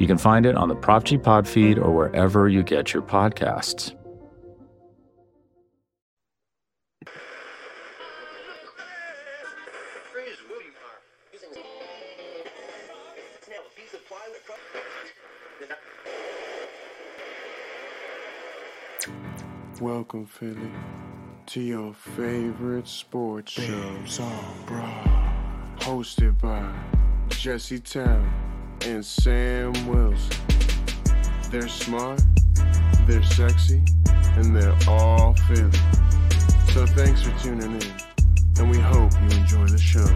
You can find it on the Prop G Pod feed or wherever you get your podcasts. Welcome, Philly, to your favorite sports show, on Broad, hosted by Jesse Taylor and Sam Wilson. They're smart, they're sexy, and they're all Philly. So thanks for tuning in, and we hope you enjoy the show.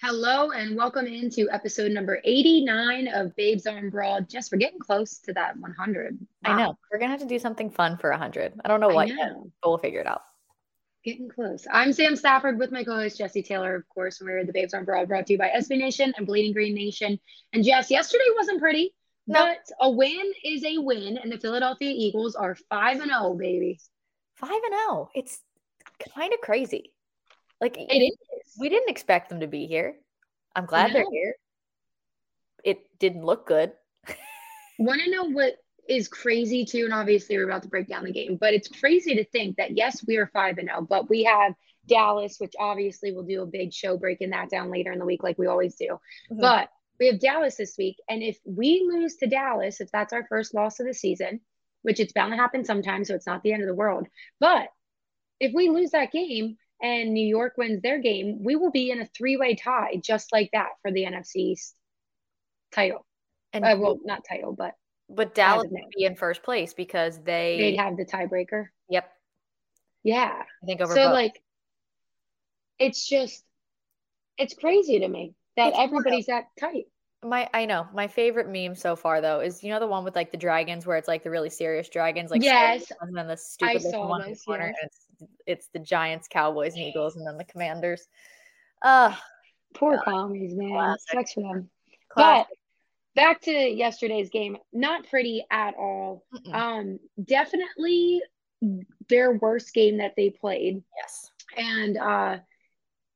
Hello and welcome into episode number 89 of Babes on Broad. Just we're getting close to that 100. I know. We're gonna have to do something fun for a hundred. I don't know what yet, but we'll figure it out. Getting close. I'm Sam Stafford with my co-host Jesse Taylor, of course. We're the Babes on Broad brought to you by SB Nation and Bleeding Green Nation. And Jess, yesterday wasn't pretty, No. but a win is a win, and the Philadelphia Eagles are 5 and 0, baby. Five and zero. It's kind of crazy. Like It is. we didn't expect them to be here. I'm glad they're here. It didn't look good. Want to know what is crazy too? And obviously, we're about to break down the game, but it's crazy to think that yes, we are five and zero, but we have Dallas, which obviously we'll do a big show breaking that down later in the week, like we always do. Mhm. But we have Dallas this week, and if we lose to Dallas, if that's our first loss of the season, which it's bound to happen sometimes, so it's not the end of the world. But if we lose that game and New York wins their game, we will be in a three-way tie, just like that, for the NFC East title. And Uh, well, not title, but but Dallas would be in first place because they they'd have the tiebreaker. yep, Yeah. I think over So both. like it's just it's crazy to me that It's everybody's that tight. my I know. My favorite meme so far though is you know the one with like the dragons where it's like the really serious dragons, like Yes. and then the stupid one in the corner. yes. and It's it's the Giants, Cowboys, and Eagles, and then the Commanders. Uh Poor God. commies, man. Classic. Sucks for them. classic. But back to yesterday's game, not pretty at all. Mm-mm. Um, definitely their worst game that they played. yes. And uh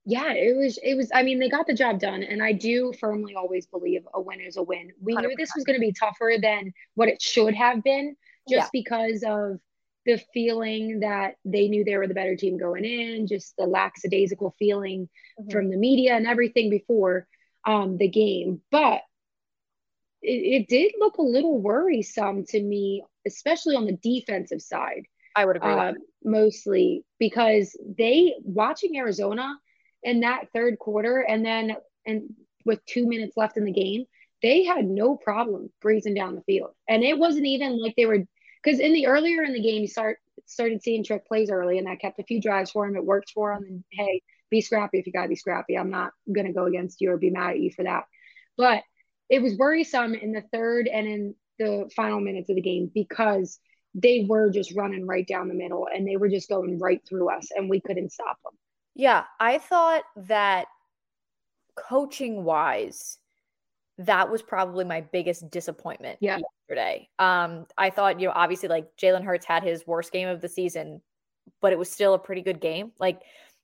yeah, it was it was I mean they got the job done and I do firmly always believe a win is a win. We knew this was going to be tougher than what it should have been just Yeah. because of the feeling that they knew they were the better team going in, just the lackadaisical feeling Mhm. from the media and everything before um the game. But it, it did look a little worrisome to me, especially on the defensive side I would agree. uh, mostly because they watching Arizona in that third quarter and then and with two minutes left in the game, they had no problem breezing down the field. And it wasn't even like they were because in the earlier in the game you start started seeing trick plays early and that kept a few drives for him. It worked for him. And hey, be scrappy if you gotta be scrappy. I'm not gonna go against you or be mad at you for that. But it was worrisome in the third and in the final minutes of the game because they were just running right down the middle and they were just going right through us and we couldn't stop them. Yeah, I thought that coaching wise, that was probably my biggest disappointment Yeah. yesterday. Um, I thought, you know, obviously like Jalen Hurts had his worst game of the season, but it was still a pretty good game. Like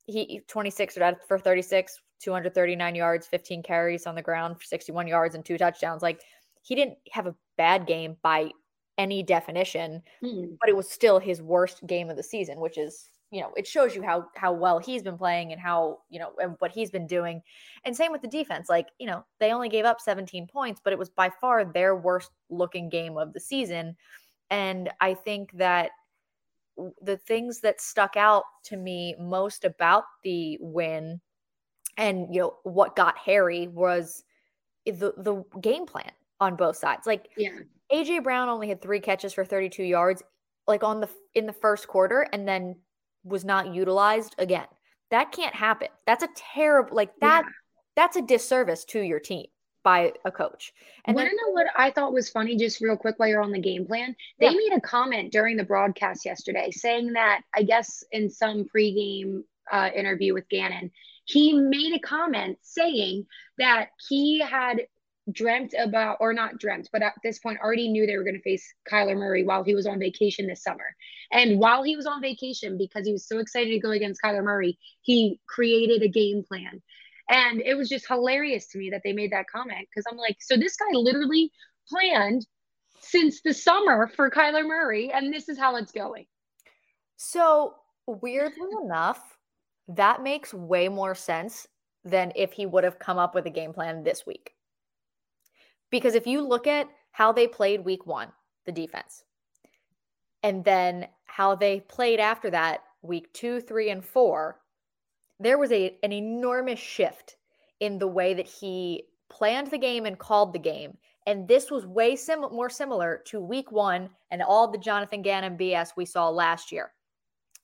he 26 for 36, 239 yards, 15 carries on the ground for 61 yards and two touchdowns. Like he didn't have a bad game by any definition Mm. but it was still his worst game of the season, which is you know it shows you how how well he's been playing and how you know and what he's been doing, and same with the defense. Like you know they only gave up 17 points, but it was by far their worst looking game of the season, and I think that the things that stuck out to me most about the win and you know what got harry was the the game plan on both sides. Like yeah. AJ Brown only had 3 catches for 32 yards like on the in the first quarter and then was not utilized again. That can't happen. That's a terrible like that yeah. that's a disservice to your team by a coach. And want to know what I thought was funny, just real quick while you're on the game plan? They yeah. made a comment during the broadcast yesterday saying that I guess in some pregame uh, interview with Gannon, he made a comment saying that he had dreamt about, or not dreamt, but at this point already knew they were going to face Kyler Murray while he was on vacation this summer. And while he was on vacation, because he was so excited to go against Kyler Murray, he created a game plan. And it was just hilarious to me that they made that comment because I'm like, so this guy literally planned since the summer for Kyler Murray, and this is how it's going. So, weirdly enough, that makes way more sense than if he would have come up with a game plan this week. Because if you look at how they played week one, the defense, and then how they played after that, week two, three, and four, there was a an enormous shift in the way that he planned the game and called the game. And this was way sim- more similar to week one and all the Jonathan Gannon BS we saw last year.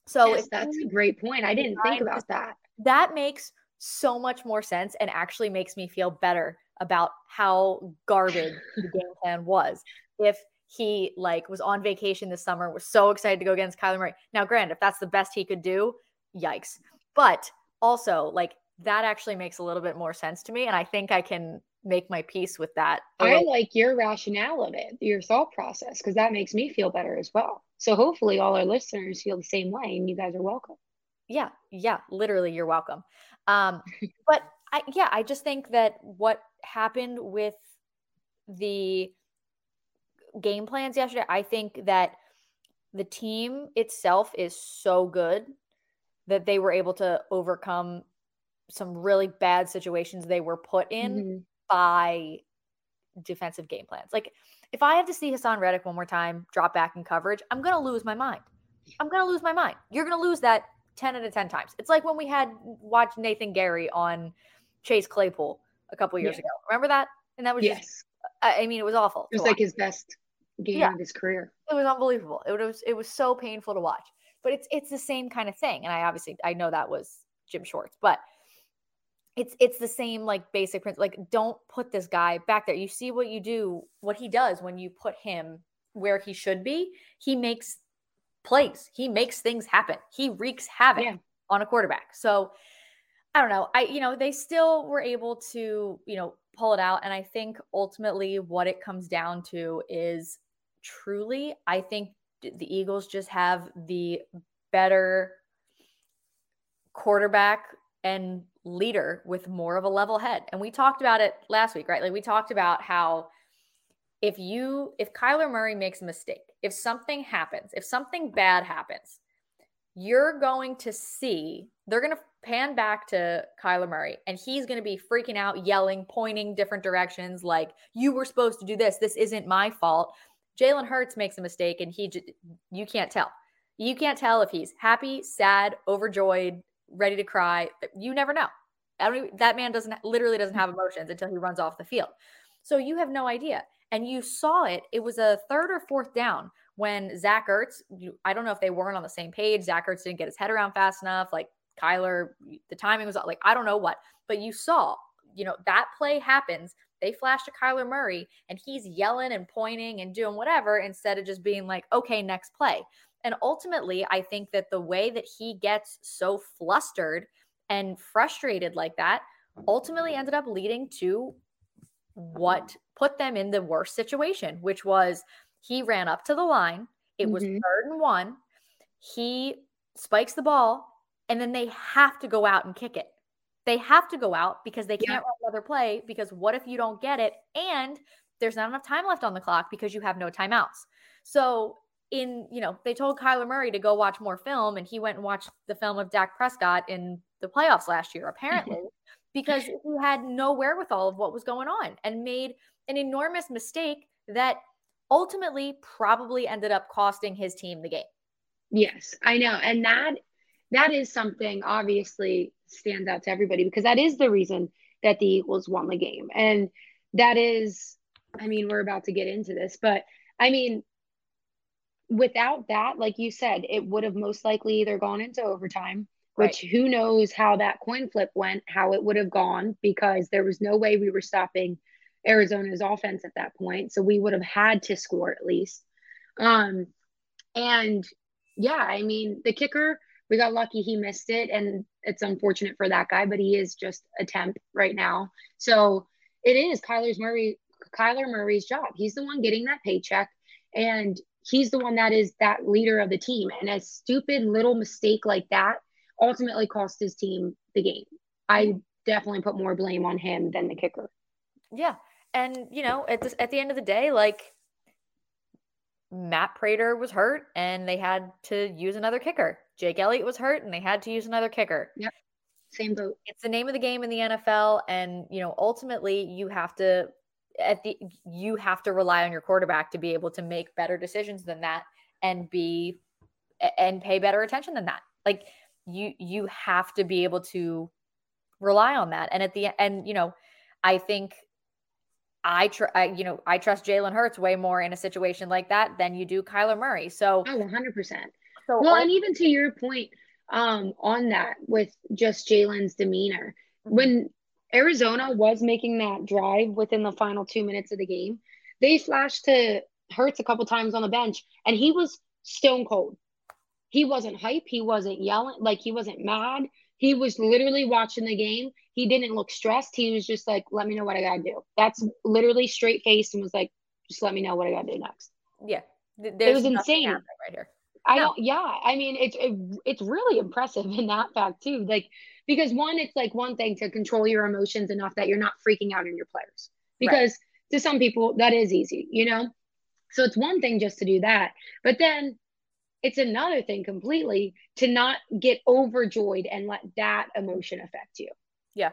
So yes, that's a great point. I didn't think about that. That makes so much more sense and actually makes me feel better about how garbage the game plan was. If he like was on vacation this summer, was so excited to go against Kyler Murray. Now, Grant, if that's the best he could do, yikes. But also, like that actually makes a little bit more sense to me, and I think I can make my peace with that. I like your rationale of it, your thought process, because that makes me feel better as well. So hopefully, all our listeners feel the same way, and you guys are welcome. Yeah, yeah, literally, you're welcome. Um, but I, yeah, I just think that what happened with the game plans yesterday, I think that the team itself is so good that they were able to overcome some really bad situations they were put in mm-hmm. by defensive game plans. Like if I have to see Haason Reddick one more time drop back in coverage, I'm going to lose my mind. I'm going to lose my mind. You're going to lose that 10 out of 10 times. It's like when we had watched Nathan Gerry on Chase Claypool a couple years yeah. ago. Remember that? And that was yes. Just, I mean, it was awful. It was like his best game yeah. of his career. It was unbelievable. It was it was so painful to watch. But it's it's the same kind of thing. And I obviously I know that was Jim Schwartz, but it's it's the same like basic principle. Like don't put this guy back there. You see what you do, what he does when you put him where he should be. He makes plays. He makes things happen. He wreaks havoc yeah. on a quarterback. So I don't know. I, you know, they still were able to, you know, pull it out. And I think ultimately what it comes down to is truly, I think the Eagles just have the better quarterback and leader with more of a level head. And we talked about it last week, right? Like we talked about how if you, if Kyler Murray makes a mistake, if something happens, if something bad happens, you're going to see, they're going to pan back to Kyler Murray and he's going to be freaking out, yelling, pointing different directions like, you were supposed to do this. This isn't my fault. Jalen Hurts makes a mistake and he, j- you can't tell. You can't tell if he's happy, sad, overjoyed, ready to cry. You never know. I don't even, that man doesn't literally doesn't have emotions until he runs off the field. So you have no idea. And you saw it. It was a third or fourth down when Zach Ertz, I don't know if they weren't on the same page. Zach Ertz didn't get his head around fast enough. Like Kyler, the timing was like, I don't know what, but you saw, you know, that play happens. They flash to Kyler Murray and he's yelling and pointing and doing whatever instead of just being like, okay, next play. And ultimately, I think that the way that he gets so flustered and frustrated like that ultimately ended up leading to what put them in the worst situation, which was he ran up to the line. It was mm-hmm. third and one. He spikes the ball, and then they have to go out and kick it. They have to go out because they can't yeah. run another play. Because what if you don't get it? And there's not enough time left on the clock because you have no timeouts. So in, you know, they told Kyler Murray to go watch more film, and he went and watched the film of Dak Prescott in the playoffs last year, apparently, mm-hmm. because he had no wherewithal of what was going on and made an enormous mistake that ultimately probably ended up costing his team the game. Yes, I know. And that that is something obviously stands out to everybody because that is the reason that the Eagles won the game. And that is I mean, we're about to get into this, but I mean, without that, like you said, it would have most likely either gone into overtime, which right. who knows how that coin flip went, how it would have gone, because there was no way we were stopping Arizona's offense at that point. So we would have had to score at least. Um, and yeah, I mean, the kicker, we got lucky he missed it. And it's unfortunate for that guy, but he is just a temp right now. So it is Kyler's Murray, Kyler Murray's job. He's the one getting that paycheck. And he's the one that is that leader of the team. And a stupid little mistake like that ultimately cost his team the game. I definitely put more blame on him than the kicker. Yeah. And, you know, at, at the end of the day, like Matt Prater was hurt and they had to use another kicker. Jake Elliott was hurt and they had to use another kicker. Yep. Same boat. It's the name of the game in the NFL. And, you know, ultimately you have to at the you have to rely on your quarterback to be able to make better decisions than that and be and pay better attention than that. Like you you have to be able to rely on that. And at the and you know, I think I tr- I, you know, I trust Jalen Hurts way more in a situation like that than you do Kyler Murray. So, oh, 100%. So, well, and even to your point um, on that with just Jalen's demeanor, mm-hmm. when Arizona was making that drive within the final two minutes of the game, they flashed to Hurts a couple times on the bench, and he was stone cold. He wasn't hype. He wasn't yelling. Like he wasn't mad. He was literally watching the game. He didn't look stressed. He was just like, let me know what I got to do. That's literally straight faced and was like, just let me know what I got to do next. Yeah. it was insane. Right here. I don't, yeah. I mean, it's, it, it's really impressive in that fact too. Like, because one, it's like one thing to control your emotions enough that you're not freaking out on your players. Because right. to some people, that is easy, you know? So it's one thing just to do that. But then it's another thing completely to not get overjoyed and let that emotion affect you. Yeah.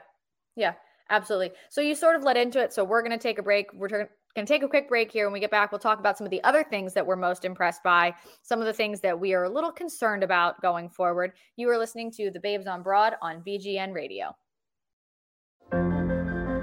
Yeah, absolutely. So you sort of led into it. So we're going to take a break. We're going to take a quick break here. When we get back, we'll talk about some of the other things that we're most impressed by, some of the things that we are a little concerned about going forward. You are listening to The Babes on Broad on BGN Radio.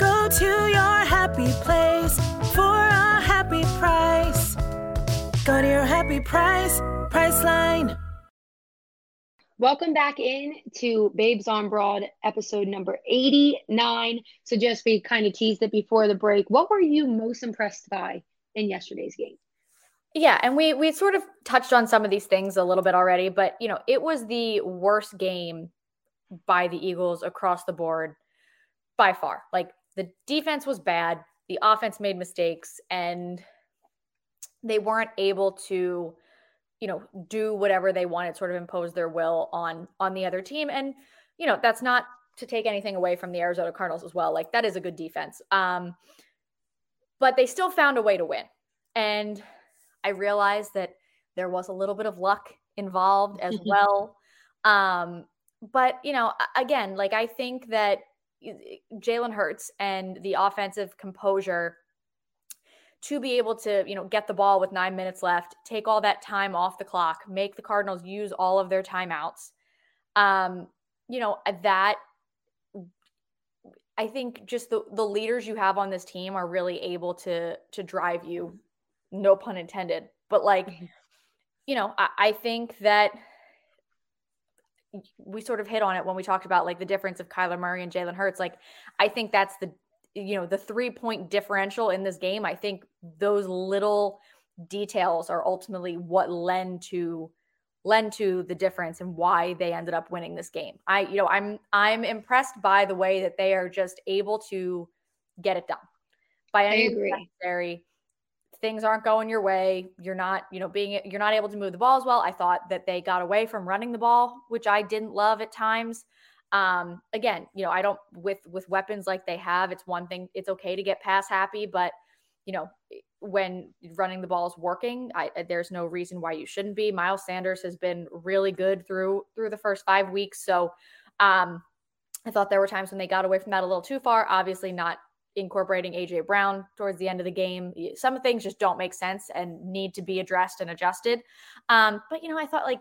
Go to your happy place for a happy price. Go to your happy price, Priceline. Welcome back in to Babes on Broad, episode number 89. So, just we kind of teased it before the break. What were you most impressed by in yesterday's game? Yeah, and we we sort of touched on some of these things a little bit already, but you know, it was the worst game by the Eagles across the board by far. Like the defense was bad, the offense made mistakes, and they weren't able to, you know, do whatever they wanted, sort of impose their will on on the other team. And, you know, that's not to take anything away from the Arizona Cardinals as well. Like that is a good defense. Um, but they still found a way to win. And I realized that there was a little bit of luck involved as well. Um, but you know, again, like I think that Jalen Hurts and the offensive composure to be able to, you know, get the ball with nine minutes left, take all that time off the clock, make the Cardinals use all of their timeouts. Um, you know, that I think just the the leaders you have on this team are really able to to drive you, no pun intended. But like, mm-hmm. you know, I, I think that we sort of hit on it when we talked about like the difference of Kyler Murray and Jalen Hurts. Like, I think that's the, you know, the three point differential in this game. I think those little details are ultimately what lend to lend to the difference and why they ended up winning this game. I, you know, I'm I'm impressed by the way that they are just able to get it done by any necessary. Things aren't going your way. You're not, you know, being you're not able to move the ball as well. I thought that they got away from running the ball, which I didn't love at times. Um, again, you know, I don't with with weapons like they have, it's one thing, it's okay to get pass happy, but you know, when running the ball is working, I, there's no reason why you shouldn't be. Miles Sanders has been really good through through the first five weeks, so um, I thought there were times when they got away from that a little too far. Obviously, not incorporating AJ Brown towards the end of the game. Some things just don't make sense and need to be addressed and adjusted. Um, but you know, I thought like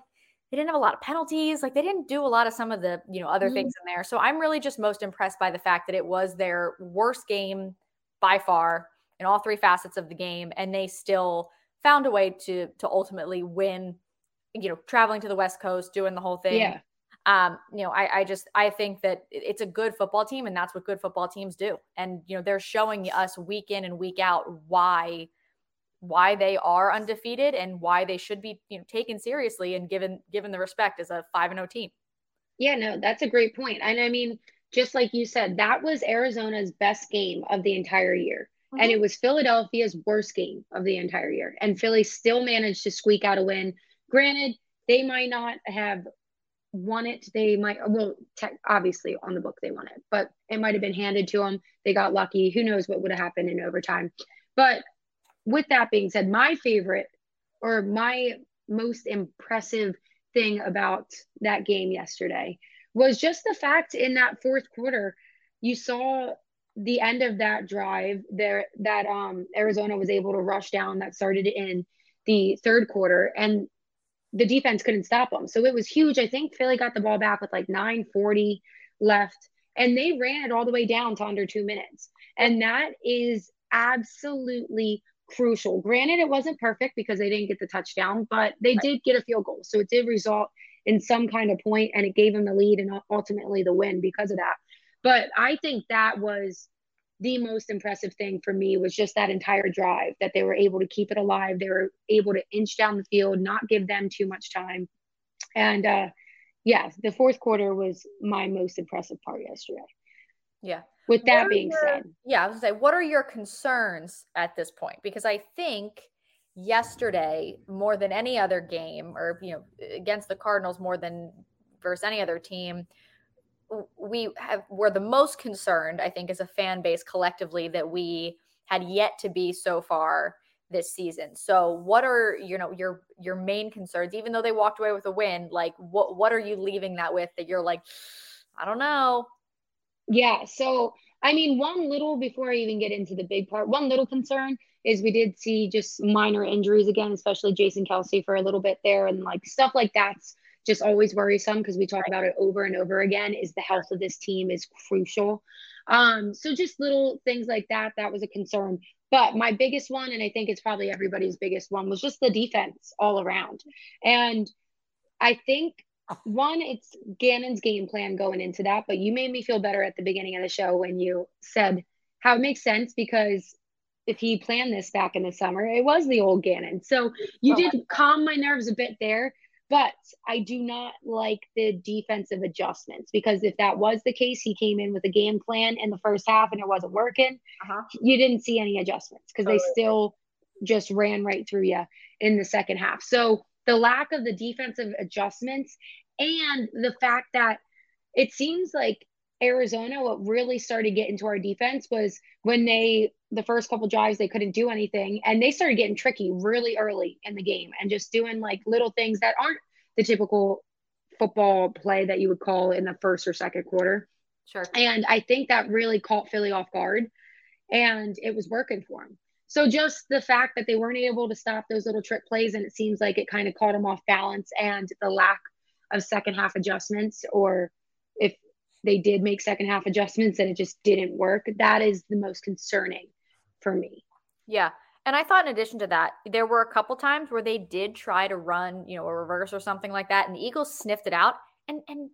they didn't have a lot of penalties. Like they didn't do a lot of some of the you know other mm-hmm. things in there. So I'm really just most impressed by the fact that it was their worst game by far in all three facets of the game, and they still found a way to to ultimately win. You know, traveling to the West Coast, doing the whole thing. Yeah. Um, you know, I, I just I think that it's a good football team, and that's what good football teams do. And you know, they're showing us week in and week out why why they are undefeated and why they should be you know taken seriously and given given the respect as a five and zero oh team. Yeah, no, that's a great point. And I mean, just like you said, that was Arizona's best game of the entire year. Mm-hmm. And it was Philadelphia's worst game of the entire year. And Philly still managed to squeak out a win. Granted, they might not have won it. They might, well, te- obviously on the book they won it, but it might have been handed to them. They got lucky. Who knows what would have happened in overtime. But with that being said, my favorite or my most impressive thing about that game yesterday was just the fact in that fourth quarter, you saw the end of that drive there that um Arizona was able to rush down that started in the third quarter and the defense couldn't stop them. So it was huge. I think Philly got the ball back with like 940 left and they ran it all the way down to under 2 minutes. And that is absolutely crucial. Granted it wasn't perfect because they didn't get the touchdown, but they right. did get a field goal. So it did result in some kind of point and it gave them the lead and ultimately the win because of that. But I think that was the most impressive thing for me was just that entire drive that they were able to keep it alive. They were able to inch down the field, not give them too much time. And uh yeah, the fourth quarter was my most impressive part yesterday. Yeah. With that being your, said. Yeah, I was gonna say, what are your concerns at this point? Because I think yesterday, more than any other game, or you know, against the Cardinals more than versus any other team, we have were the most concerned, I think, as a fan base collectively that we had yet to be so far this season. So what are you know your your main concerns even though they walked away with a win like what what are you leaving that with that you're like I don't know. Yeah, so I mean one little before I even get into the big part, one little concern is we did see just minor injuries again, especially Jason Kelce for a little bit there and like stuff like that's just always worrisome because we talk about it over and over again is the health of this team is crucial. Um, so just little things like that, that was a concern. But my biggest one, and I think it's probably everybody's biggest one, was just the defense all around. And I think one, it's Gannon's game plan going into that, but you made me feel better at the beginning of the show when you said how it makes sense because if he planned this back in the summer, it was the old Gannon. So you did calm my nerves a bit there. But I do not like the defensive adjustments because if that was the case, he came in with a game plan in the first half and it wasn't working. Uh-huh. You didn't see any adjustments because they still just ran right through you in the second half. So the lack of the defensive adjustments and the fact that it seems like Arizona, what really started getting to our defense was when they the first couple drives they couldn't do anything and they started getting tricky really early in the game and just doing like little things that aren't the typical football play that you would call in the first or second quarter. Sure. And I think that really caught Philly off guard and it was working for them. So just the fact that they weren't able to stop those little trick plays and it seems like it kind of caught them off balance and the lack of second half adjustments or they did make second half adjustments and it just didn't work, that is the most concerning for me. Yeah. And I thought in addition to that, there were a couple times where they did try to run, you know, a reverse or something like that. And the Eagles sniffed it out and and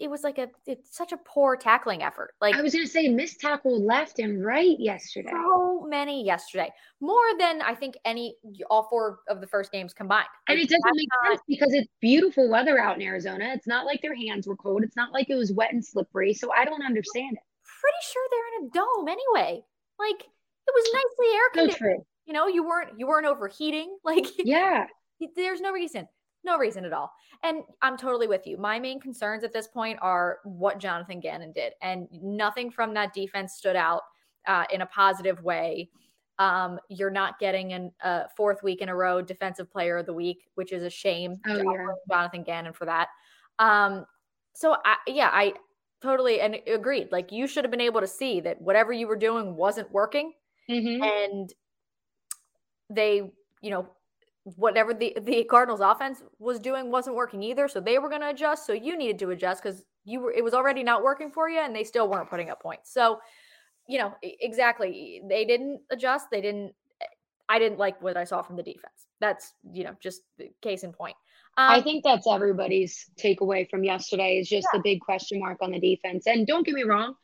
it was like a it's such a poor tackling effort. Like I was gonna say missed tackle left and right yesterday. so many yesterday, more than I think any all four of the first games combined. And Like, it doesn't make not- sense because it's beautiful weather out in Arizona. It's not like their hands were cold. It's not like it was wet and slippery. So I don't understand it. Pretty sure they're in a dome anyway. Like it was nicely air conditioned. true. You know, you weren't you weren't overheating. Like Yeah. there's no reason no reason at all. And i'm totally with you. My main concerns at this point are what jonathan gannon did and nothing from that defense stood out uh, in a positive way. Um, you're not getting a uh, fourth week in a row defensive player of the week which is a shame. Oh, to yeah. jonathan gannon for that. Um, so I, yeah i totally and agreed. Like you should have been able to see that whatever you were doing wasn't working. Mhm. and they, you know, whatever the the Cardinals offense was doing wasn't working either. So they were going to adjust. So you needed to adjust because you were it was already not working for you, and they still weren't putting up points. So, you know, exactly, they didn't adjust. They didn't. I didn't like what I saw from the defense. That's you know just case in point. Um, I think that's everybody's takeaway from yesterday is just the big question mark on the defense. And don't get me wrong,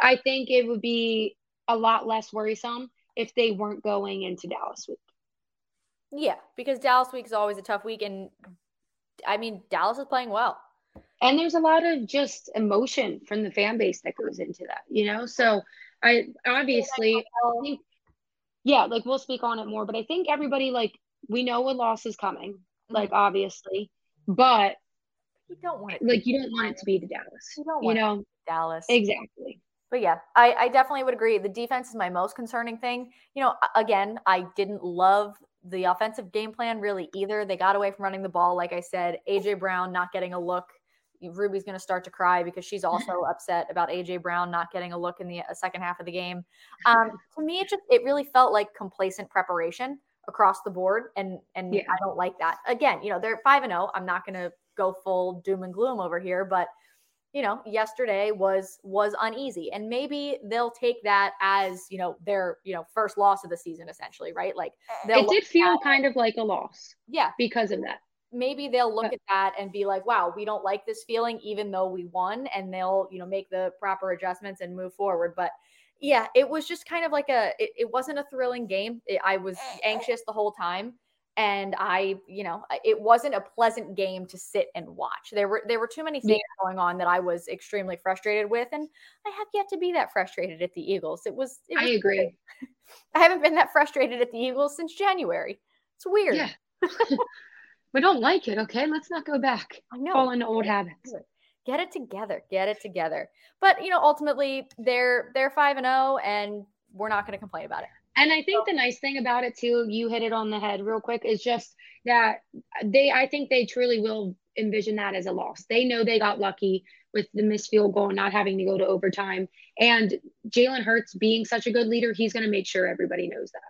I think it would be a lot less worrisome if they weren't going into Dallas week. Yeah, because Dallas week is always a tough week, and I mean Dallas is playing well. And there's a lot of just emotion from the fan base that goes into that, you know? So I obviously I think yeah, like we'll speak on it more, but I think everybody like we know a loss is coming, mm-hmm. like obviously, but You don't want it, like you don't want it to be to Dallas. You don't You want know, Dallas exactly. But yeah, I, I definitely would agree. The defense is my most concerning thing. You know, again, I didn't love the offensive game plan really either. They got away from running the ball. Like I said, AJ Brown not getting a look. Ruby's going to start to cry because she's also upset about AJ Brown not getting a look in the uh, second half of the game. Um, to me, it just it really felt like complacent preparation across the board, and and Yeah. I don't like that. Again, you know, they're five and zero. I'm not going to go full doom and gloom over here, but you know yesterday was was uneasy. And maybe they'll take that as you know their you know first loss of the season essentially right? Like eh, they'll It did feel kind of like a loss yeah. because of that. maybe they'll look But- at that and be like wow we don't like this feeling even though we won and they'll you know make the proper adjustments and move forward. But yeah it was just kind of like a it, it wasn't a thrilling game. It- i was eh, anxious the whole time and i you know it wasn't a pleasant game to sit and watch. There were there were too many things going on that i was extremely frustrated with and i have yet to be that frustrated at the eagles. It was, it I agree. i haven't been that frustrated at the eagles since january. It's weird. Yeah. we don't like it, okay? Let's not go back. i know. Fall into old habits. get it together. Get it together. But you know ultimately they're they're 5 and 0 and we're not going to complain about it And I think the nice thing about it too, you hit it on the head real quick, is just that they I think they truly will envision that as a loss. They know they got lucky with the missed field goal and not having to go to overtime. And Jalen Hurts being such a good leader, he's gonna make sure everybody knows that.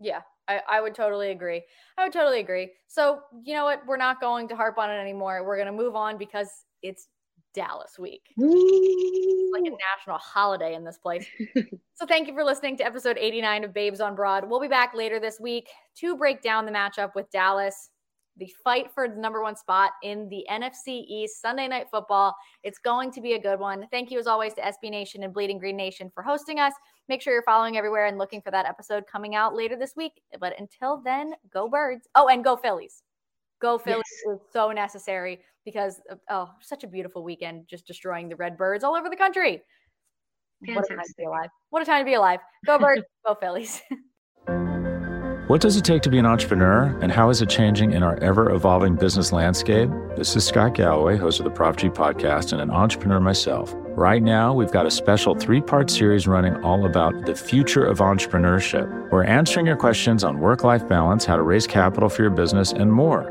Yeah, I, I would totally agree. I would totally agree. So, you know what? We're not going to harp on it anymore. We're going to move on because it's Dallas week. It's like a national holiday in this place. so, thank you for listening to episode 89 of Babes on Broad. We'll be back later this week to break down the matchup with Dallas, the fight for the number one spot in the NFC East Sunday Night Football. It's going to be a good one. Thank you, as always, to SB Nation and Bleeding Green Nation for hosting us. Make sure you're following everywhere and looking for that episode coming out later this week. But until then, go Birds. Oh, and go Phillies. Go Phillies is so necessary because of, oh, such a beautiful weekend just destroying the Redbirds all over the country. What a time to be alive. What a time to be alive. Go Birds, go Phillies. What does it take to be an entrepreneur, and how is it changing in our ever evolving business landscape? This is Scott Galloway, host of the Prop G podcast, and an entrepreneur myself. Right now, we've got a special three part series running all about the future of entrepreneurship. We're answering your questions on work life balance, how to raise capital for your business, and more.